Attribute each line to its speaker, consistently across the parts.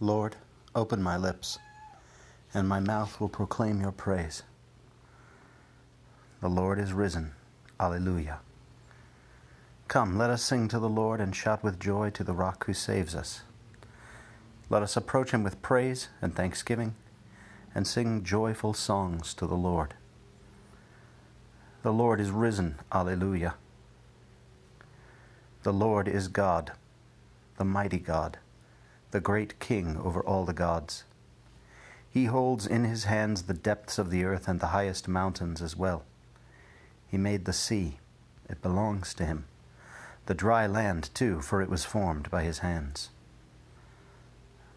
Speaker 1: Lord, open my lips, and my mouth will proclaim your praise. The Lord is risen. Alleluia. Come, let us sing to the Lord and shout with joy to the rock who saves us. Let us approach him with praise and thanksgiving and sing joyful songs to the Lord. The Lord is risen. Alleluia. The Lord is God, the mighty God the great King over all the gods. He holds in his hands the depths of the earth and the highest mountains as well. He made the sea, it belongs to him. The dry land, too, for it was formed by his hands.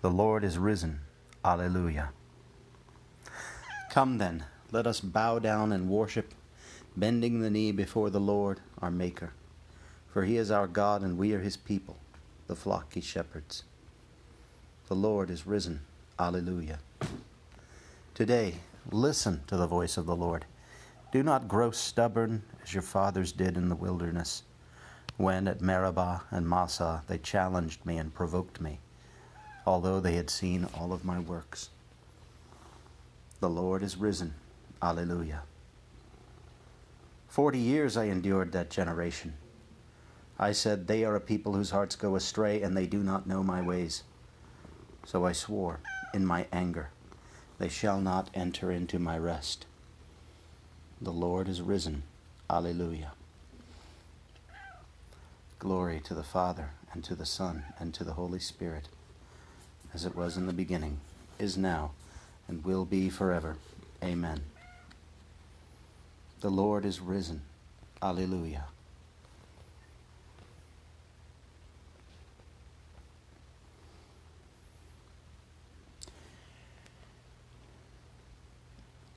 Speaker 1: The Lord is risen. Alleluia. Come then, let us bow down and worship, bending the knee before the Lord, our Maker. For he is our God, and we are his people, the flock he shepherds. The Lord is risen. Alleluia. Today, listen to the voice of the Lord. Do not grow stubborn as your fathers did in the wilderness, when at Meribah and Massah they challenged me and provoked me, although they had seen all of my works. The Lord is risen. Alleluia. Forty years I endured that generation. I said, They are a people whose hearts go astray, and they do not know my ways. So I swore in my anger, They shall not enter into my rest. The Lord is risen. Alleluia. Glory to the Father, and to the Son, and to the Holy Spirit, as it was in the beginning, is now, and will be forever. Amen. The Lord is risen. Alleluia.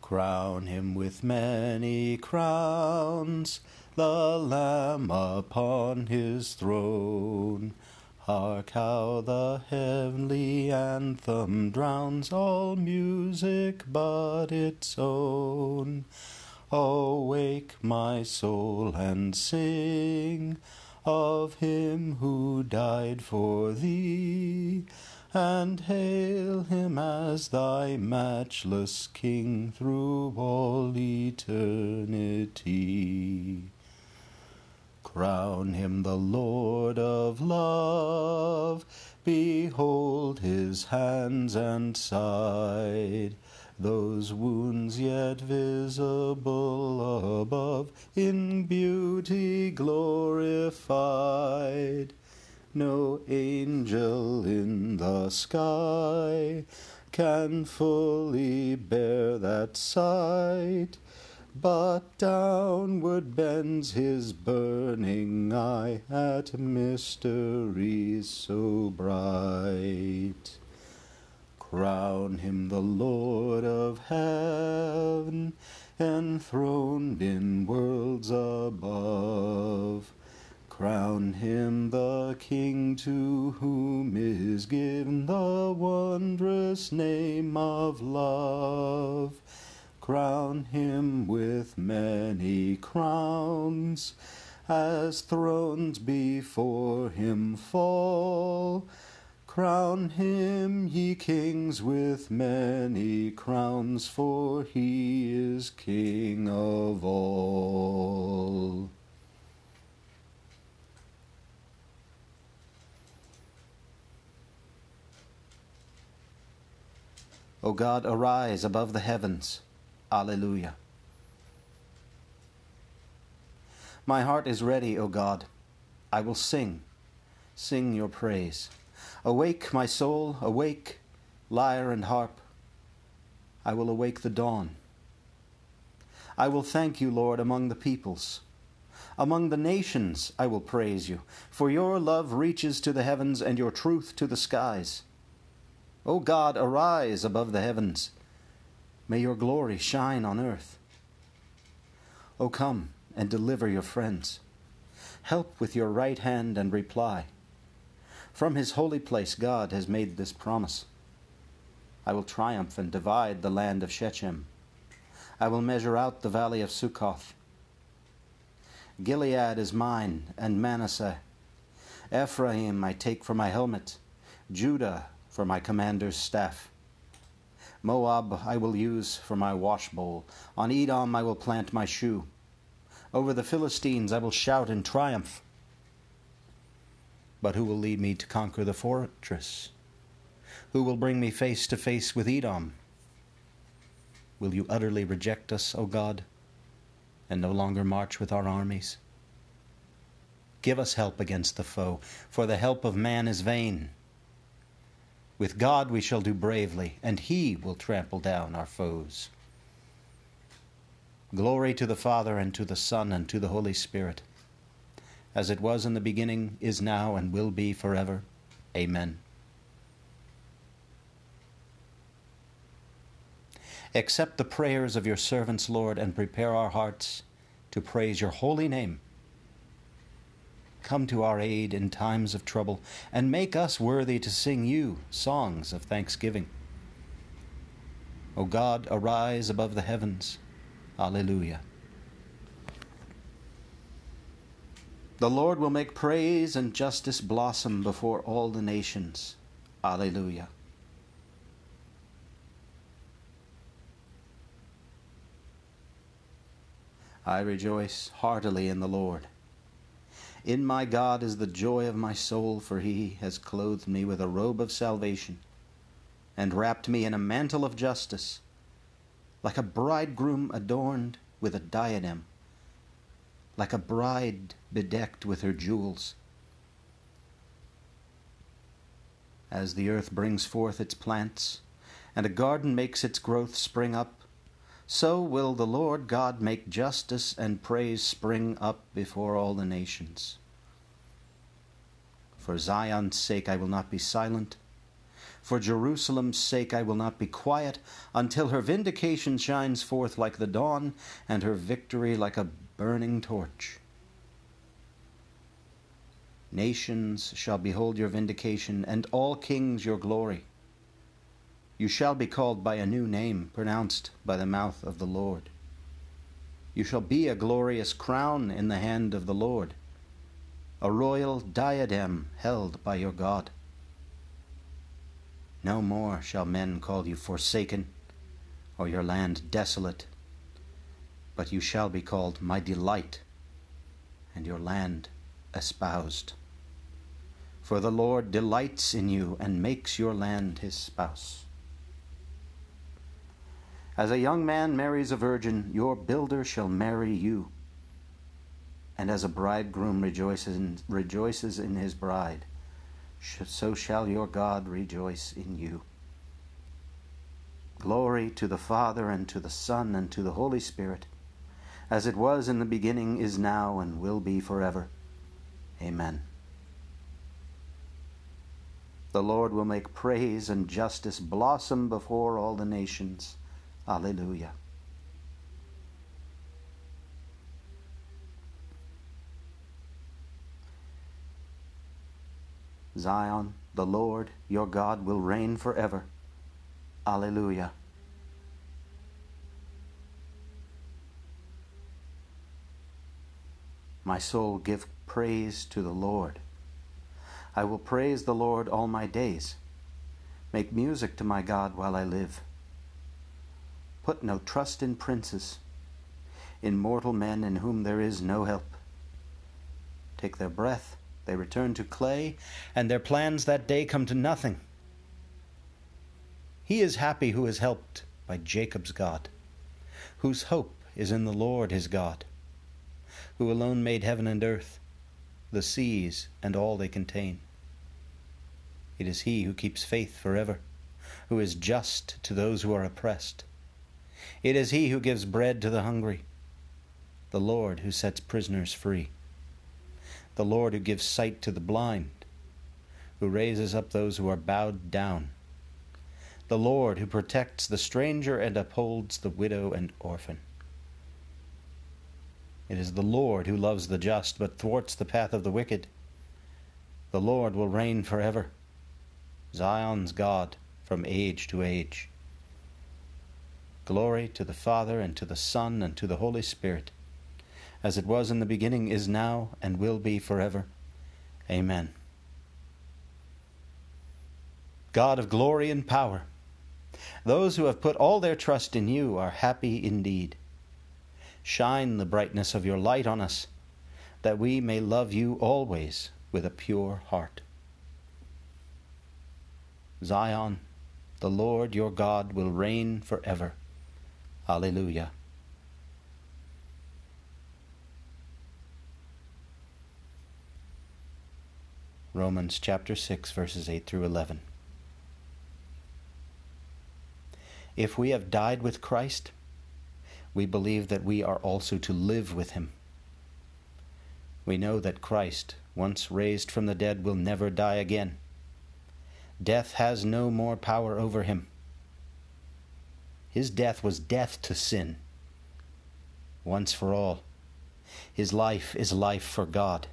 Speaker 1: Crown him with many crowns, the Lamb upon his throne. Hark how the heavenly anthem drowns all music but its own. Awake, my soul, and sing of him who died for thee and hail him as thy matchless King through all eternity. Crown him the Lord of love, behold his hands and side, those wounds yet visible above, in beauty glorified. No angel in the sky can fully bear that sight, but downward bends his burning eye at mysteries so bright. Crown him the Lord of heaven, enthroned in worlds above Crown him the King to whom is given the wondrous name of love. Crown him with many crowns, as thrones before him fall. Crown him, ye kings, with many crowns, for he is King of all. O God, arise above the heavens. Alleluia. My heart is ready, O God. I will sing, sing your praise. Awake, my soul, awake, lyre and harp. I will awake the dawn. I will thank you, Lord, among the peoples. Among the nations I will praise you, for your love reaches to the heavens and your truth to the skies. O God, arise above the heavens. May your glory shine on earth. O come and deliver your friends. Help with your right hand and reply. From his holy place, God has made this promise I will triumph and divide the land of Shechem. I will measure out the valley of Sukkoth. Gilead is mine, and Manasseh. Ephraim I take for my helmet. Judah for my commander's staff. Moab I will use for my washbowl. On Edom I will plant my shoe. Over the Philistines I will shout in triumph. But who will lead me to conquer the fortress? Who will bring me face to face with Edom? Will you utterly reject us, O God, and no longer march with our armies? Give us help against the foe, for the help of man is vain. With God we shall do bravely, and he will trample down our foes. Glory to the Father, and to the Son, and to the Holy Spirit, as it was in the beginning, is now, and will be forever. Amen. Accept the prayers of your servants, Lord, and prepare our hearts to praise your holy name. Come to our aid in times of trouble, and make us worthy to sing you songs of thanksgiving. O God, arise above the heavens Alleluia. The Lord will make praise and justice blossom before all the nations. Alleluia. I rejoice heartily in the Lord. In my God is the joy of my soul, for he has clothed me with a robe of salvation and wrapped me in a mantle of justice like a bridegroom adorned with a diadem, like a bride bedecked with her jewels. As the earth brings forth its plants, and a garden makes its growth spring up, so will the Lord God make justice and praise spring up before all the nations. For Zion's sake I will not be silent for Jerusalem's sake I will not be quiet until her vindication shines forth like the dawn and her victory like a burning torch. Nations shall behold your vindication, and all kings your glory. You shall be called by a new name, pronounced by the mouth of the Lord. You shall be a glorious crown in the hand of the Lord, a royal diadem held by your God. No more shall men call you forsaken, or your land desolate, but you shall be called my delight, and your land espoused. For the Lord delights in you and makes your land his spouse. As a young man marries a virgin, your builder shall marry you. And as a bridegroom rejoices in, rejoices in his bride, so shall your God rejoice in you. Glory to the Father, and to the Son, and to the Holy Spirit, as it was in the beginning, is now, and will be forever. Amen. The Lord will make praise and justice blossom before all the nations. Alleluia. Zion, the Lord your God will reign forever. Alleluia. My soul, give praise to the Lord. I will praise the Lord all my days. Make music to my God while I live. Put no trust in princes, in mortal men in whom there is no help. Take their breath they return to clay, and their plans that day come to nothing. He is happy who is helped by Jacob's God, whose hope is in the Lord his God, who alone made heaven and earth, the seas and all they contain. It is he who keeps faith forever, who is just to those who are oppressed. It is he who gives bread to the hungry, the Lord who sets prisoners free the Lord who gives sight to the blind, who raises up those who are bowed down, the Lord who protects the stranger and upholds the widow and orphan. It is the Lord who loves the just, but thwarts the path of the wicked. The Lord will reign forever, Zion's God from age to age. Glory to the Father, and to the Son, and to the Holy Spirit as it was in the beginning, is now, and will be forever. Amen. God of glory and power. Those who have put all their trust in you are happy indeed. Shine the brightness of your light on us, that we may love you always with a pure heart. Zion, the Lord your God will reign forever. Alleluia. Romans chapter 6, verses 8 through 11. If we have died with Christ, we believe that we are also to live with him. We know that Christ, once raised from the dead, will never die again. Death has no more power over him. His death was death to sin, once for all. His life is life for God.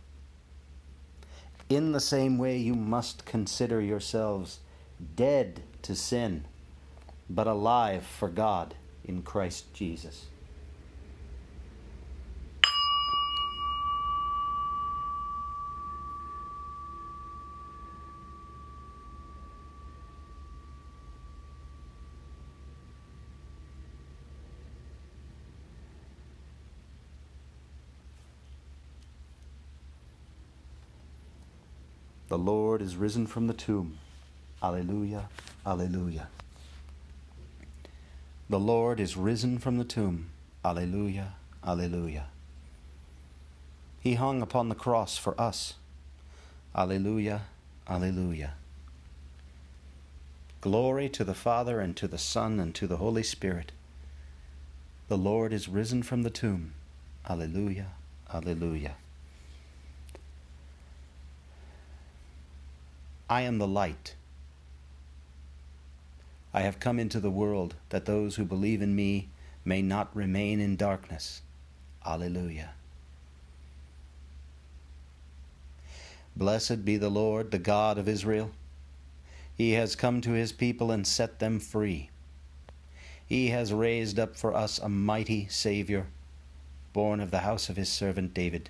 Speaker 1: In the same way, you must consider yourselves dead to sin, but alive for God in Christ Jesus. The Lord is risen from the tomb. Alleluia, Alleluia. The Lord is risen from the tomb. Alleluia, Alleluia. He hung upon the cross for us. Alleluia, Alleluia. Glory to the Father, and to the Son, and to the Holy Spirit. The Lord is risen from the tomb. Alleluia, Alleluia. I am the light. I have come into the world that those who believe in me may not remain in darkness. Alleluia. Blessed be the Lord, the God of Israel. He has come to his people and set them free. He has raised up for us a mighty Saviour, born of the house of his servant David.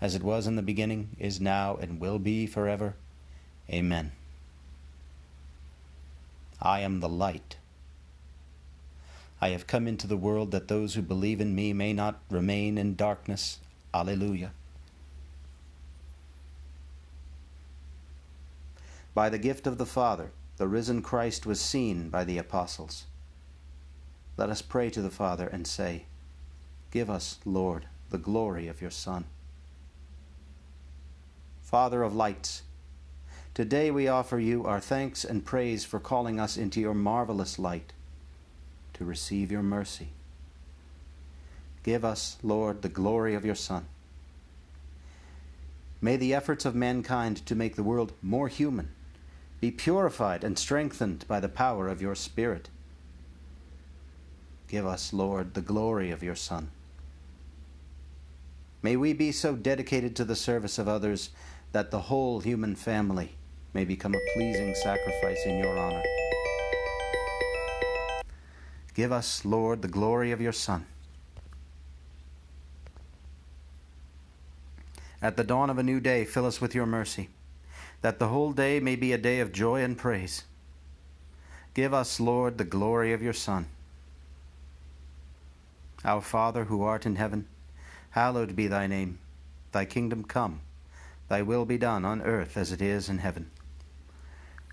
Speaker 1: as it was in the beginning, is now, and will be forever. Amen. I am the light. I have come into the world that those who believe in me may not remain in darkness. Alleluia. By the gift of the Father, the risen Christ was seen by the apostles. Let us pray to the Father and say, Give us, Lord, the glory of your Son. Father of lights, today we offer you our thanks and praise for calling us into your marvelous light to receive your mercy. Give us, Lord, the glory of your Son. May the efforts of mankind to make the world more human be purified and strengthened by the power of your Spirit. Give us, Lord, the glory of your Son. May we be so dedicated to the service of others that the whole human family may become a pleasing sacrifice in your honor. Give us, Lord, the glory of your Son. At the dawn of a new day, fill us with your mercy, that the whole day may be a day of joy and praise. Give us, Lord, the glory of your Son. Our Father, who art in heaven, hallowed be thy name. Thy kingdom come. Thy will be done on earth as it is in heaven.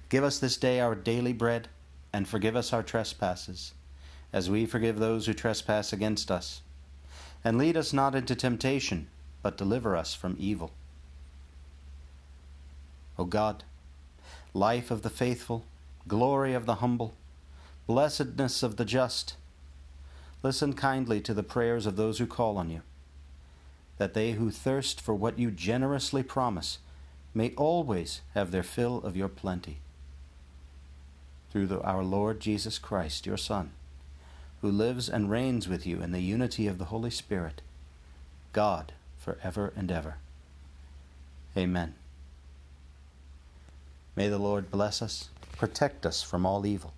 Speaker 1: Give us this day our daily bread and forgive us our trespasses, as we forgive those who trespass against us. And lead us not into temptation, but deliver us from evil. O God, life of the faithful, glory of the humble, blessedness of the just, listen kindly to the prayers of those who call on you, that they who thirst for what you generously promise may always have their fill of your plenty. Through the, our Lord Jesus Christ, your Son, who lives and reigns with you in the unity of the Holy Spirit, God, for ever and ever. Amen. May the Lord bless us, protect us from all evil,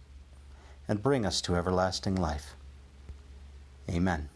Speaker 1: and bring us to everlasting life. Amen.